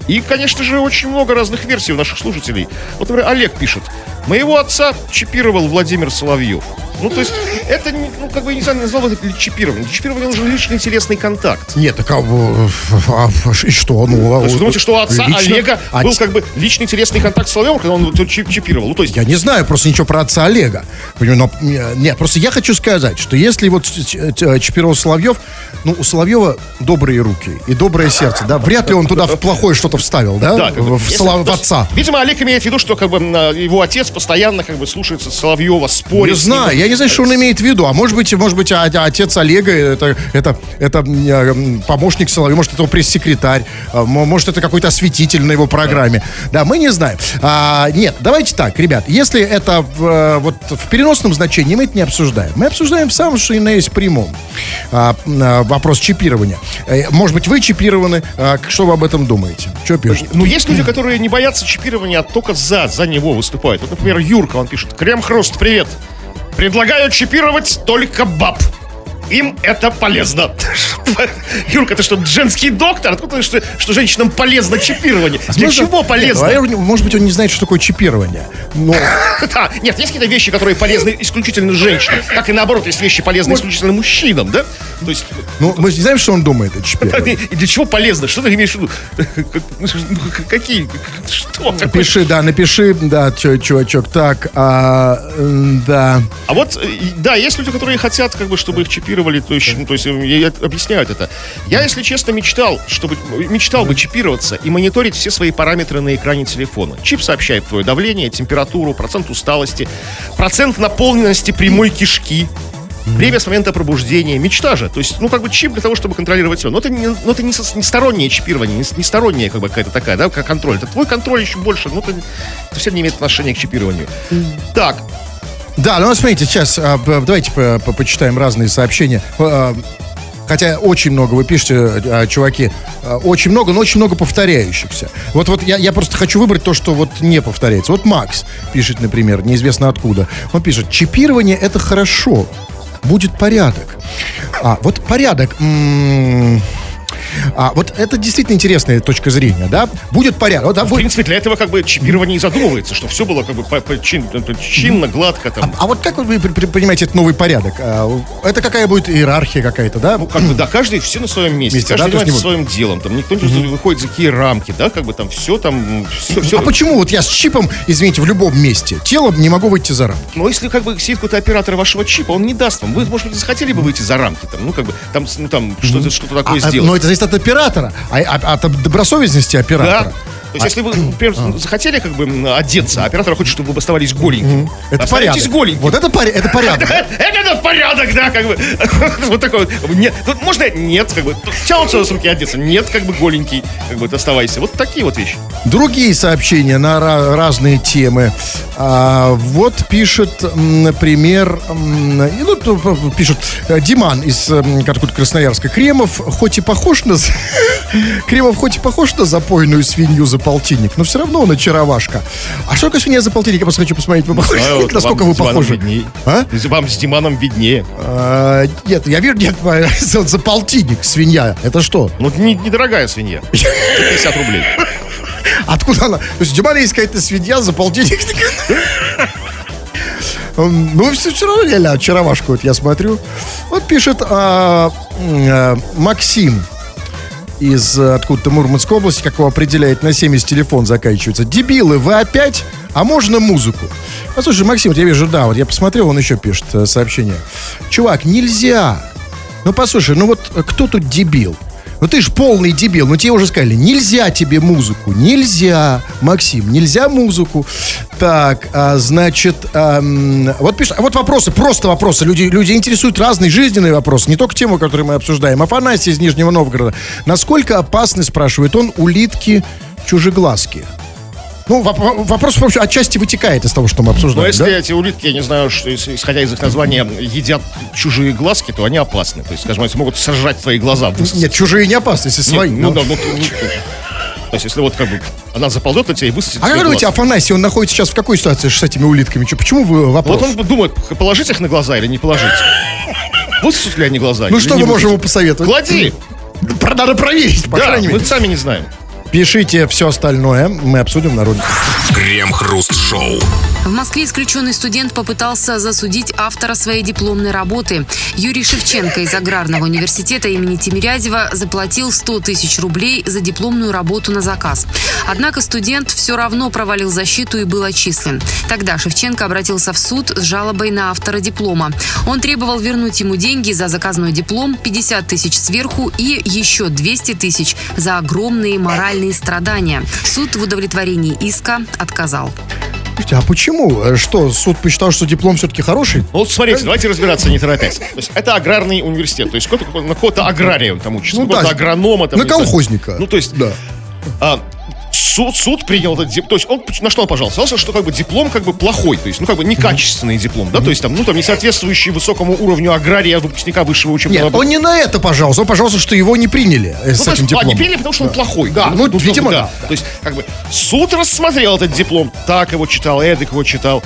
И, конечно же, очень много разных версий у наших слушателей. Вот, например, Олег пишет. Моего отца чипировал Владимир Соловьев. Ну, то есть, это, ну, как бы, я не знаю, назвал это чипирование. Чипирование уже личный телесный контакт. Нет, так а, э, а, и что? Ну, То есть, вы думаете, что у отца лично- Олега А был как бы личный телесный контакт с Соловьевым, когда он чип- чипировал? Ну, то есть, Я не знаю просто ничего про отца Олега. Понимаю, но, э, нет, просто я хочу сказать, что если вот ч- чипировал Соловьев, ну, у Соловьева добрые руки и доброе сердце, да? Вряд ли он туда в плохое что-то вставил, да? Да, в, если- в то есть, отца. Видимо, Олег имеет в виду, что как бы а, его отец постоянно как бы слушается Соловьева, спорит. Не знаю, я не знаю, что он имеет в виду. А может быть, может быть, а- а отец Олега это, это, это м, помощник Соловьева, может, это пресс-секретарь, а, мо- может, это какой-то осветитель на его программе. Да, мы не знаем. А, нет, давайте так, ребят, если это в, э, вот в переносном значении, мы это не обсуждаем. Мы обсуждаем в самом, что и на есть прямом. А, а, вопрос чипирования. Э, Может быть, вы чипированы, а, что вы об этом думаете? Что пишете? Ну, есть люди, которые не боятся чипирования, а только за, за него выступают. Вот, например, Юрка, он пишет, Крем-хруст, привет. Предлагаю чипировать только баб. Им это полезно. Юрка, ты что, женский доктор? Откуда ты, что, что женщинам полезно чипирование? Для Возможно- чего полезно? Нет, давай, может быть, он не знает, что такое чипирование. Но Да, нет, есть какие-то вещи, которые полезны исключительно женщинам. Как и наоборот, есть вещи полезны исключительно мужчинам, да? То есть, ну, мы же не знаем, что он думает о чипировании. и для чего полезно? Что ты имеешь в виду? Ну, Какие? Что? Напиши, да, напиши, да, чувачок. Так, а, да. А вот, э, да, есть люди, которые хотят, как бы, чтобы их чипировали, то есть, ну, то есть и объясняют это. Я, если честно, мечтал, чтобы, мечтал бы чипироваться и мониторить все свои параметры на экране телефона. Чип сообщает твое давление, температуру, процент усталости, процент наполненности прямой кишки, Время с момента пробуждения, мечта же. То есть, ну, как бы чип для того, чтобы контролировать все. Но это не, но это не, со- не стороннее чипирование, не, не стороннее, как бы, какая-то такая, да, как контроль. Это твой контроль еще больше, ну, это, это все не имеет отношения к чипированию. Так, Да, ну смотрите, сейчас а, давайте по- по- почитаем разные сообщения. А, Хотя очень много вы пишете, а, чуваки, очень много, но очень много повторяющихся. Вот, вот я, я просто хочу выбрать то, что вот не повторяется. Вот Макс пишет, например, неизвестно откуда. Он пишет, чипирование это хорошо, будет порядок. А, вот порядок. м, А, вот это действительно интересная точка зрения, да? Будет порядок. Вот, да, В будет- принципе, для этого как бы чипирование и задумывается, что все было как бы по- по- чин- чинно, гладко там. А вот как вы понимаете этот новый порядок? А, Это какая будет иерархия какая-то, да? Ну, как бы, да, каждый все на своем месте, Месте, каждый да, занимается не своим делом, там никто не выходит за какие рамки, да, как бы там все там, все, все. А почему вот я с чипом, извините, в любом месте, телом не могу выйти за рамки? Но если как бы сидит какой-то оператор вашего чипа, он не даст вам. Вы, может быть, захотели бы выйти за рамки, там, ну, как бы, там, ну, там, что-то, что-то такое А, сделать. но это зависит от оператора, а, а- от добросовестности оператора. То есть, если вы, например, захотели как бы одеться, а оператор хочет, чтобы вы оставались голенькими. Это порядок. голенькими. Вот это, поря- это порядок. Это, порядок, да, как бы. Вот такой вот. Нет, тут можно нет, как бы. Тянутся с руки одеться. Нет, как бы голенький, как бы, оставайся. Вот такие вот вещи. Другие сообщения на ра- разные темы. А, вот пишет, например, ну, тут пишет э, Диман из откуда Красноярска. Кремов хоть и похож на... Кремов хоть и похож на запойную свинью полтинник, но все равно он очаровашка. А что такое свинья за полтинник? Я просто хочу посмотреть, вы похожи? А вот насколько вы похожи. А? Вам с Диманом виднее. А, Нет, я вижу, нет, за, за полтинник свинья. Это что? Ну, не- недорогая свинья. 50 рублей. Откуда она? То есть у Димана есть какая-то свинья за полтинник. Ну, все, все равно реально очаровашку, вот я смотрю. Вот пишет а, а, Максим из э, откуда-то Мурманской области, как его определяет, на 70 телефон заканчивается. Дебилы, вы опять? А можно музыку? Послушай, Максим, вот я вижу, да, вот я посмотрел, он еще пишет э, сообщение. Чувак, нельзя. Ну, послушай, ну вот э, кто тут дебил? Ну ты ж полный дебил, ну тебе уже сказали, нельзя тебе музыку, нельзя, Максим, нельзя музыку. Так, а, значит, ам, вот пишет, а вот вопросы, просто вопросы, люди, люди интересуют разные жизненные вопросы, не только тему, которую мы обсуждаем. Афанасий из Нижнего Новгорода. Насколько опасны, спрашивает он, улитки чужеглазки? Ну, воп- вопрос, в общем, отчасти вытекает из того, что мы Но обсуждаем, если да? эти улитки, я не знаю, что, исходя из их названия, едят чужие глазки, то они опасны. То есть, скажем, они могут сожрать твои глаза. Нет, чужие не опасны, если Нет, свои. ну, ну. да, ну, ну, То есть, если вот как бы она заползет на тебя и высосет А как думаете. Афанасий, он находится сейчас в какой ситуации с этими улитками? Почему вы вопрос? Вот он думает, положить их на глаза или не положить. Высосут ли они глаза? Ну что мы можем ему посоветовать? Клади! Надо проверить, по Да, крайней мы мере. сами не знаем. Пишите все остальное, мы обсудим на ролике. Крем-хруст-шоу. В Москве исключенный студент попытался засудить автора своей дипломной работы. Юрий Шевченко из Аграрного университета имени Тимирязева заплатил 100 тысяч рублей за дипломную работу на заказ. Однако студент все равно провалил защиту и был отчислен. Тогда Шевченко обратился в суд с жалобой на автора диплома. Он требовал вернуть ему деньги за заказной диплом, 50 тысяч сверху и еще 200 тысяч за огромные моральные страдания. Суд в удовлетворении иска отказал. Слушайте, а почему? Э, Что, суд посчитал, что диплом все-таки хороший? Ну вот смотрите, давайте разбираться не торопясь. То есть это аграрный университет. То есть кто-то, на какого-то агрария он там учится, Ну на какого-то да, агронома. Там, на не знаю. колхозника. Ну то есть Да. а, суд, суд принял этот диплом. То есть он на что он пожаловался? Сказал, что как бы диплом как бы плохой, то есть ну как бы некачественный диплом, да, то есть там ну там не соответствующий высокому уровню агрария выпускника высшего учебного Нет, он не на это пожаловался, он пожаловался, что его не приняли э, с Ну, то этим есть, а, дипломом. не приняли, потому что он плохой. Да, ну, видимо, да. То есть, как бы, суд рассмотрел этот диплом, так его читал, эдак его читал,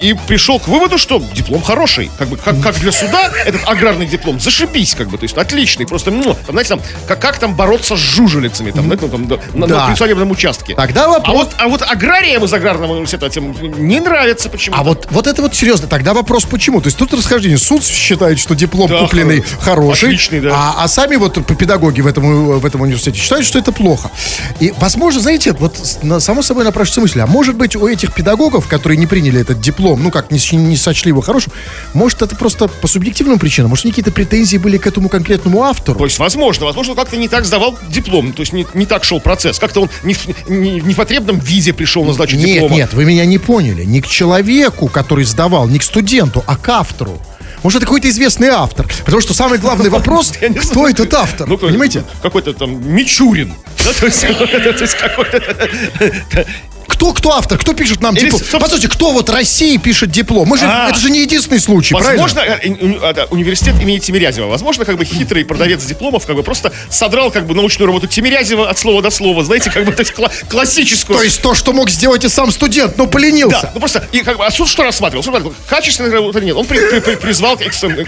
и пришел к выводу, что диплом хороший. Как бы, как, как для суда, этот аграрный диплом, зашибись, как бы, то есть, отличный, просто, ну, там, знаете, там, как, как там бороться с жужелицами, там, знаете, там, да, на, на судебном участке. Тогда вопрос- А вот, а вот аграриям из аграрного университета этим не нравится почему-то. А вот, вот это вот серьезно, тогда вопрос почему? То есть тут расхождение. Суд считает, что диплом Да, купленный хоро- хороший, отличный, да. а, а сами вот педагоги в этом, в этом университете считают, что это плохо. И, возможно, знаете, вот само собой напрашивается мысль, а может быть у этих педагогов, которые не приняли этот диплом, ну как, не, не сочли его хорошим, может это просто по субъективным причинам, может какие-то претензии были к этому конкретному автору? То есть, возможно, возможно, он как-то не так сдавал диплом, то есть не, не так шел процесс, как-то он не в, не- в непотребном виде пришел на сдачу Нет, диплома. нет, вы меня не поняли. Не к человеку, который сдавал, не к студенту, а к автору. Может, это какой-то известный автор. Потому что самый главный вопрос, Я не кто этот автор, Ну, понимаете? Какой-то там Мичурин. Да, то есть какой-то... Кто, кто автор, кто пишет нам Или, диплом? собственно- Послушайте, кто вот России пишет диплом? Мы же, А. это же не единственный случай, Возможно, правильно? э, э, э, университет имени Тимирязева. Возможно, как бы хитрый продавец дипломов как бы просто содрал как бы научную работу Тимирязева от слова до слова. Знаете, как бы то есть кла- классическую. То есть то, что мог сделать и сам студент, но поленился. Да, ну просто, и как бы, а суд что рассматривал? Суд рассматривал, качественная работа или нет. Он при- при- при- призвал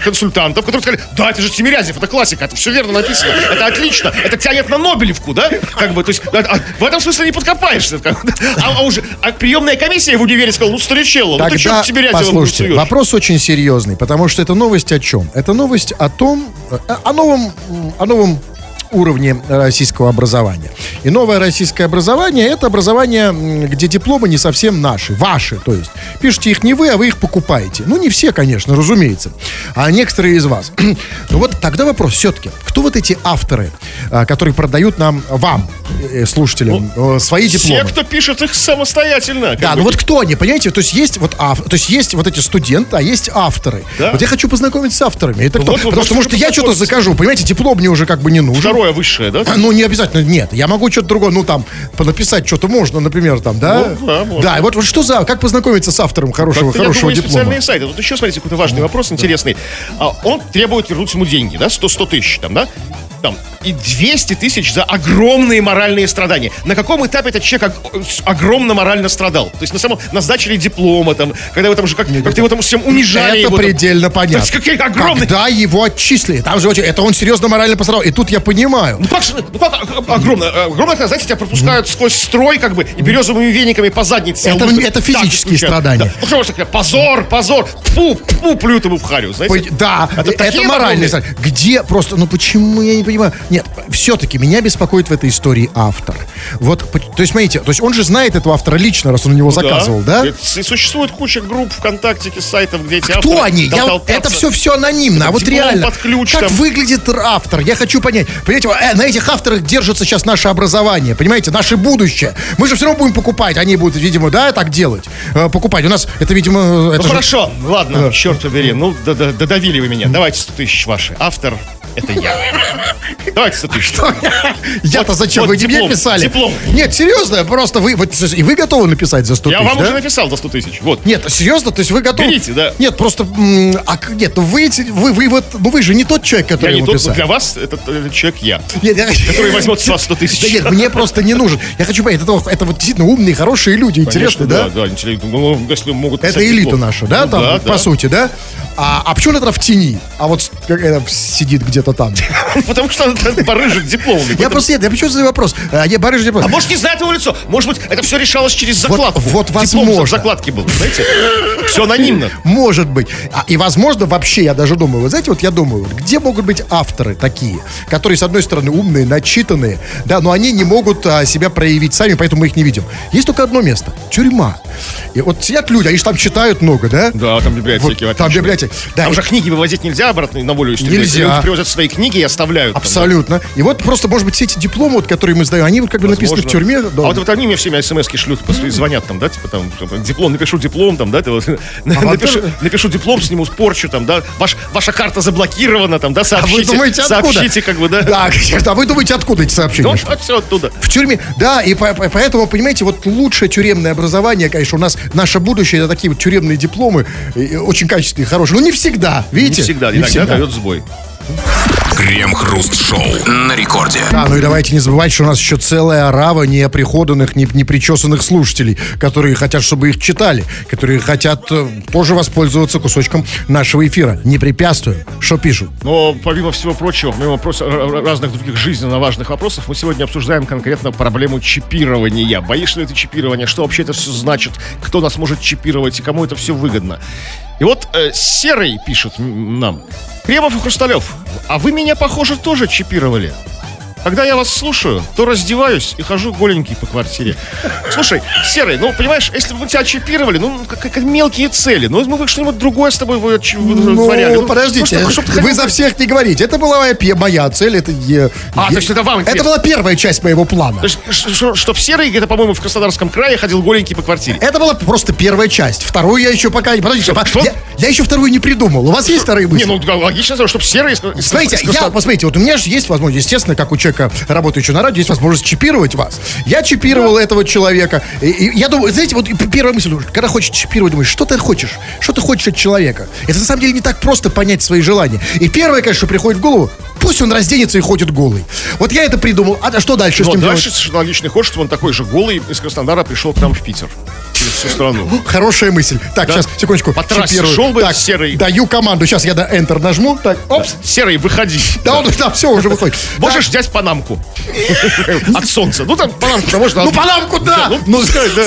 консультантов, которые сказали, да, это же Тимирязев, это классика, это все верно написано, это отлично, это тянет на Нобелевку, да? Как бы, то есть, да, а в этом смысле не подкопаешься. да. А, а уже, а приемная комиссия в универе сказала, ну, старичелло, ну ты что Тогда, Тимирязева послушайте, суешь? вопрос очень серьезный, потому что это новость о чем? Это новость о том, э, о новом, о новом уровне российского образования. И новое российское образование это образование, где дипломы не совсем наши, ваши, то есть. Пишете их не вы, а вы их покупаете. Ну, не все, конечно, разумеется, а некоторые из вас. Ну вот тогда вопрос все-таки, кто вот эти авторы, а, которые продают нам, вам, э, слушателям, э, свои дипломы? Те, кто пишет их самостоятельно. Да, бы. ну вот кто они, понимаете? То есть есть вот ав... то есть есть вот эти студенты, а есть авторы. Да. Вот я хочу познакомиться с авторами. Это кто? вот Потому что, может, я что-то закажу, понимаете, диплом мне уже как бы не нужен. Второе высшее, да? Ну, не обязательно, нет. Я могу что-то другое, ну, там, написать что-то можно, например, там, да? Ну, да, можно. Да, и вот, вот что за, как познакомиться с автором хорошего, я хорошего думаю, есть диплома? специальные сайты. Тут еще, смотрите, какой-то важный вопрос интересный. А, он требует вернуть ему деньги, да, 100, 100 тысяч там, да? Там, и 200 тысяч за огромные моральные страдания. На каком этапе этот человек огромно морально страдал? То есть на самом, на сдаче ли диплома, там, когда вы там же как, как ты его там всем унижали. Это его, там. предельно То понятно. есть какие огромные... Когда его отчислили, там же очень, это он серьезно морально пострадал. И тут я понимаю. Ну как, же- ну как а- огромно, а, огромно, когда, знаете, тебя пропускают сквозь строй, как бы, и березовыми вениками по заднице. Это- лупят. это Так физические исключают. страдания. Да. Ну что такое, позор, позор, фу, фу, плюют ему в харю, знаете? Да, это, такие моральные страдания. Где просто, ну почему, я не понимаю. Нет, все-таки меня беспокоит в этой истории автор. Вот, то есть, смотрите, то есть он же знает этого автора лично, раз он у него заказывал, да? Это- и существует куча групп ВКонтактике, сайтов, где эти Кто они? Я, это все все анонимно. А вот реально, под ключ как там. выглядит автор? Я хочу понять. Понимаете, э, на этих авторах держится сейчас наше образование, понимаете, наше будущее. Мы же все равно будем покупать, они будут, видимо, да, так делать, Э, покупать. У нас это, видимо, э, это Ну же- хорошо, ладно, черт побери, ну додавили вы меня. Давайте 100 тысяч ваши. Автор это я. Давайте 100 тысяч. Я-то Вот- зачем? вы не мне писали? Диплом. Нет, серьезно, просто вы, вот, и вы готовы написать за 100 Я тысяч, вам да? уже написал до 100 тысяч. Вот. Нет, серьезно, то есть вы готовы? Берите, да. Нет, просто, а, нет, ну вы, вы, вы вот, ну вы же не тот человек, Я который не ему тот, писал. для вас этот, этот человек я. Нет, я- Который возьмет с вас 100 тысяч. Да нет, мне просто не нужен. Я хочу понять, это, это вот действительно умные, хорошие люди, интересные, да? да, да, интеллект- ну, если могут Это элита диплом. наша, да, Ну там, да, по да. сути, да? А, а почему он это в тени? А вот сидит где-то там. Потому что он там барыжит дипломами. Я просто нет, я почему задаю вопрос? А, я барыш А может не знает его лицо? Может быть, это все решалось через закладку. вот Диплом возможно. в закладке был, знаете? Все анонимно. Может быть. А, и, возможно, вообще, я даже думаю, вы знаете, вот я думаю, вот где могут быть авторы такие, которые, с одной стороны, умные, начитанные, да, но они не могут а, себя проявить сами, поэтому мы их не видим. Есть только одно место — тюрьма. И вот сидят люди, они же там читают много, да? Да, там библиотеки. Вот, там библиотеки. Да, Там и- же книги вывозить нельзя обратно на волю. Нельзя. Люди привозят свои книги и оставляют. там, да. Абсолютно. И вот просто, может быть, все эти дипломы, вот, которые мы сдаем, они вот как бы написаны в тюрьме. А вот, вот они мне все смс-ки шлют, звонят там, да, типа там, там, диплом, напишу диплом, там, да, ты вот, напишу, напишу диплом, сниму порчу, там, да, ваш, ваша карта заблокирована, там, да, А сообщите, вы думаете, откуда? сообщите, как бы, да. Да. А вы думаете, откуда эти сообщения? Ну, все оттуда. В тюрьме, да, и по- по- поэтому, понимаете, вот лучшее тюремное образование, конечно, у нас наше будущее, это такие вот тюремные дипломы, очень качественные, хорошие. Но не всегда, видите? Не всегда, Не иногда всегда. дает сбой. Крем-хруст-шоу на рекорде. Да, ну и давайте не забывать, что у нас еще целая орава неоприходанных, не, непричесанных слушателей, которые хотят, чтобы их читали, которые хотят э, тоже воспользоваться кусочком нашего эфира. Не препятствуем. Что пишут? Но помимо всего прочего, помимо прос- разных других жизненно важных вопросов, мы сегодня обсуждаем конкретно проблему чипирования. Боишься ли ты чипирования? Что вообще это все значит? Кто нас может чипировать и кому это все выгодно? И вот э, Серый пишет нам. Кремов и Хрусталев, а вы меня, похоже, тоже чипировали. Когда я вас слушаю, то раздеваюсь и хожу голенький по квартире. Слушай, Серый, ну, понимаешь, если бы мы тебя чипировали, ну, как, как мелкие цели, ну, мы бы что-нибудь другое с тобой ч- вытворяли. Ну, подождите, чтобы- чтобы ты вы за всех не говорите. Это была моя, моя цель. Это, е- А, е- то есть это вам интересно? Это была первая часть моего плана. То есть, ш- чтоб Серый где-то, по-моему, в Краснодарском крае ходил голенький по квартире. Это была просто первая часть. Вторую я еще пока не... Подождите, Что? Что? Я, я еще вторую не придумал. У вас есть вторые мысли? Не, ну логично, чтобы Серый... Смотрите, я, посмотрите, вот у меня же есть возможность, естественно, как у человека, работающего на радио, есть возможность чипировать вас. Я чипировал этого человека. И, и я думаю, знаете, вот первая мысль, когда хочешь чипировать, думаешь, что ты хочешь? Что ты хочешь от человека? Это на самом деле не так просто понять свои желания. И первое, конечно, приходит в голову, пусть он разденется и ходит голый. Вот я это придумал. А что дальше с Ну, ним дальше делать? совершенно логичный ход, что он такой же голый из Краснодара пришел к нам в Питер. Через всю страну. Хорошая мысль. Так, Да. сейчас, секундочку. По трассе чипирую. шел бы так, серый. Даю команду. Сейчас я на Enter нажму. Так, опс. Серый, выходи. Да, он, да, все, уже выходит. Можешь взять панамку от солнца. Ну, там панамку-то можно... Ну, панамку, да. Ну, да. Ну, что ты,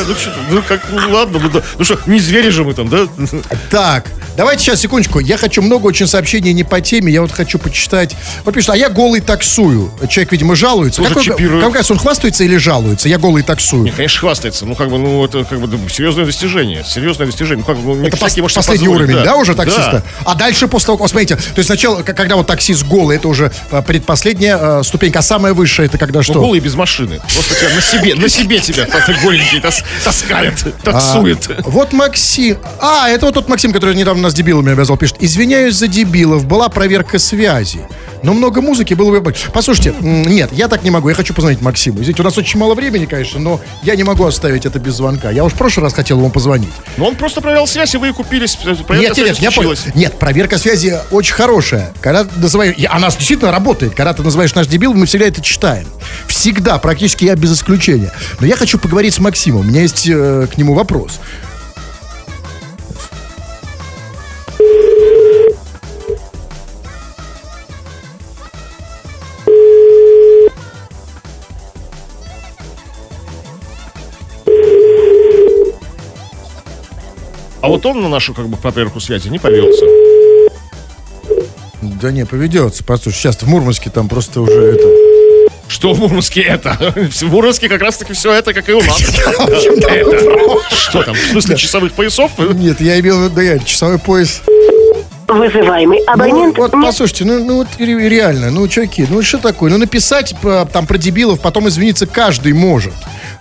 ну, как, ну, ладно. Ну, да. Ну, что, не звери же мы там, да? Так, Давайте сейчас, секундочку. Я хочу много очень сообщений не по теме. Я вот хочу почитать. Вот пишет, а я голый таксую. Человек, видимо, жалуется. Тоже Как, чипируют. как, как он хвастается или жалуется? Я голый таксую. Не, конечно, хвастается. Ну, как бы, ну, это как бы да, серьезное достижение. Серьезное достижение. Ну, как ну, Это пос- может последний позволить, уровень, да. уже таксиста? Да. А дальше после того, смотрите, то есть сначала, когда вот таксист голый, это уже э, предпоследняя э, ступенька, а самая высшая, это когда что? Ну, голый без машины. Просто тебя на себе, на себе тебя голенький тас- таскает, таксует. А, вот Максим. А, это вот тот Максим, который недавно нас дебилами обязал, пишет. Извиняюсь за дебилов, была проверка связи. Но много музыки было бы. Послушайте, нет, я так не могу. Я хочу позвонить Максиму. Извините, у нас очень мало времени, конечно, но я не могу оставить это без звонка. Я уж в прошлый раз хотел ему позвонить. Но он просто проверял связь, и вы купились. Проверка нет, нет, нет, я понял. случилась. Нет, проверка связи очень хорошая. Когда называешь, и она действительно работает. Когда ты называешь наш дебил, мы всегда это читаем. Всегда, практически я без исключения. Но я хочу поговорить с Максимом. У меня есть э, к нему вопрос. А вот он на нашу как бы проверку связи не повелся. Да не, поведется. Послушай, сейчас в Мурманске там просто уже это... Что в Мурманске это? В Мурманске как раз таки все это, как и у нас. Что там, в смысле часовых поясов? Нет, я имел в виду, да, я, часовой пояс. Вызываемый Ну, абонент вот, не послушайте, ну, ну вот ре- реально, ну, чуваки, ну что такое? Ну, написать э, там про дебилов, потом извиниться каждый может.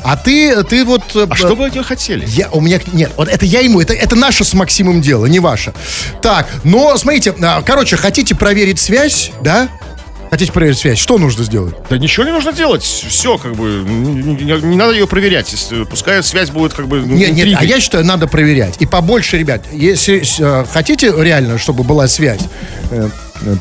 А ты, ты вот... э, А что бы от него хотели? Я, у меня, нет, вот это я ему, это, это наше с Максимом дело, не ваше. Так, но, смотрите, а, короче, хотите проверить связь, да? Хотите проверить связь, что нужно сделать? Да ничего не нужно делать. Все, как бы, не, не- не надо ее проверять. Если- Пускай связь будет как бы Нет, нет, а я считаю, надо проверять. И побольше, ребят, если э, хотите реально, чтобы была связь, э,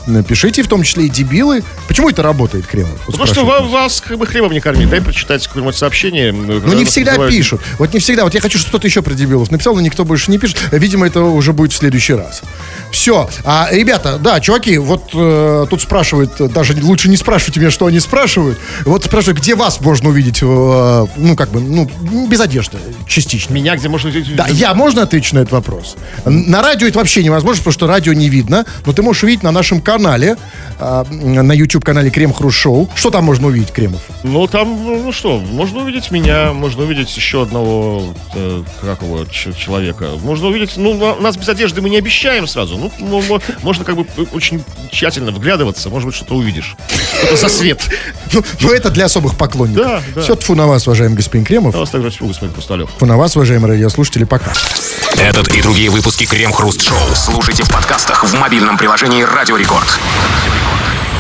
напишите, в том числе и дебилы. Почему это работает, Кремов? Вот Потому что спрашивают. ва- вас как бы хлебом не кормить. Дай прочитать какое-нибудь сообщение. Ну, не всегда пишут. Вот не всегда. Вот я хочу, чтобы кто-то еще про дебилов написал, но никто больше не пишет. Видимо, это уже будет в следующий раз. Все. А, ребята, да, чуваки, вот э, тут спрашивают, даже лучше не спрашивайте меня, что они спрашивают. Вот спрашивают, где вас можно увидеть, э, ну, как бы, ну, без одежды, частично. Меня где можно... Да, я можно отвечу на этот вопрос? На радио это вообще невозможно, потому что радио не видно, но ты можешь увидеть на нашем канале, а, на YouTube-канале Крем Хруст Шоу. Что там можно увидеть, Кремов? Ну, там, ну что, можно увидеть меня, можно увидеть еще одного, э, как его, ч- человека. Можно увидеть, ну, на- нас без одежды мы не обещаем сразу. Ну, мо- мо- можно как бы очень тщательно вглядываться, может быть, что-то увидишь. Это за свет. Ну, ну, это для особых поклонников. Да, да. Все, тфу на вас, уважаемый господин Кремов. Я вас также всего, господин Хрусталев. Тфу на вас, уважаемые радиослушатели, пока. Этот и другие выпуски Крем Хруст Шоу слушайте в подкастах в мобильном приложении Радио Рекорд.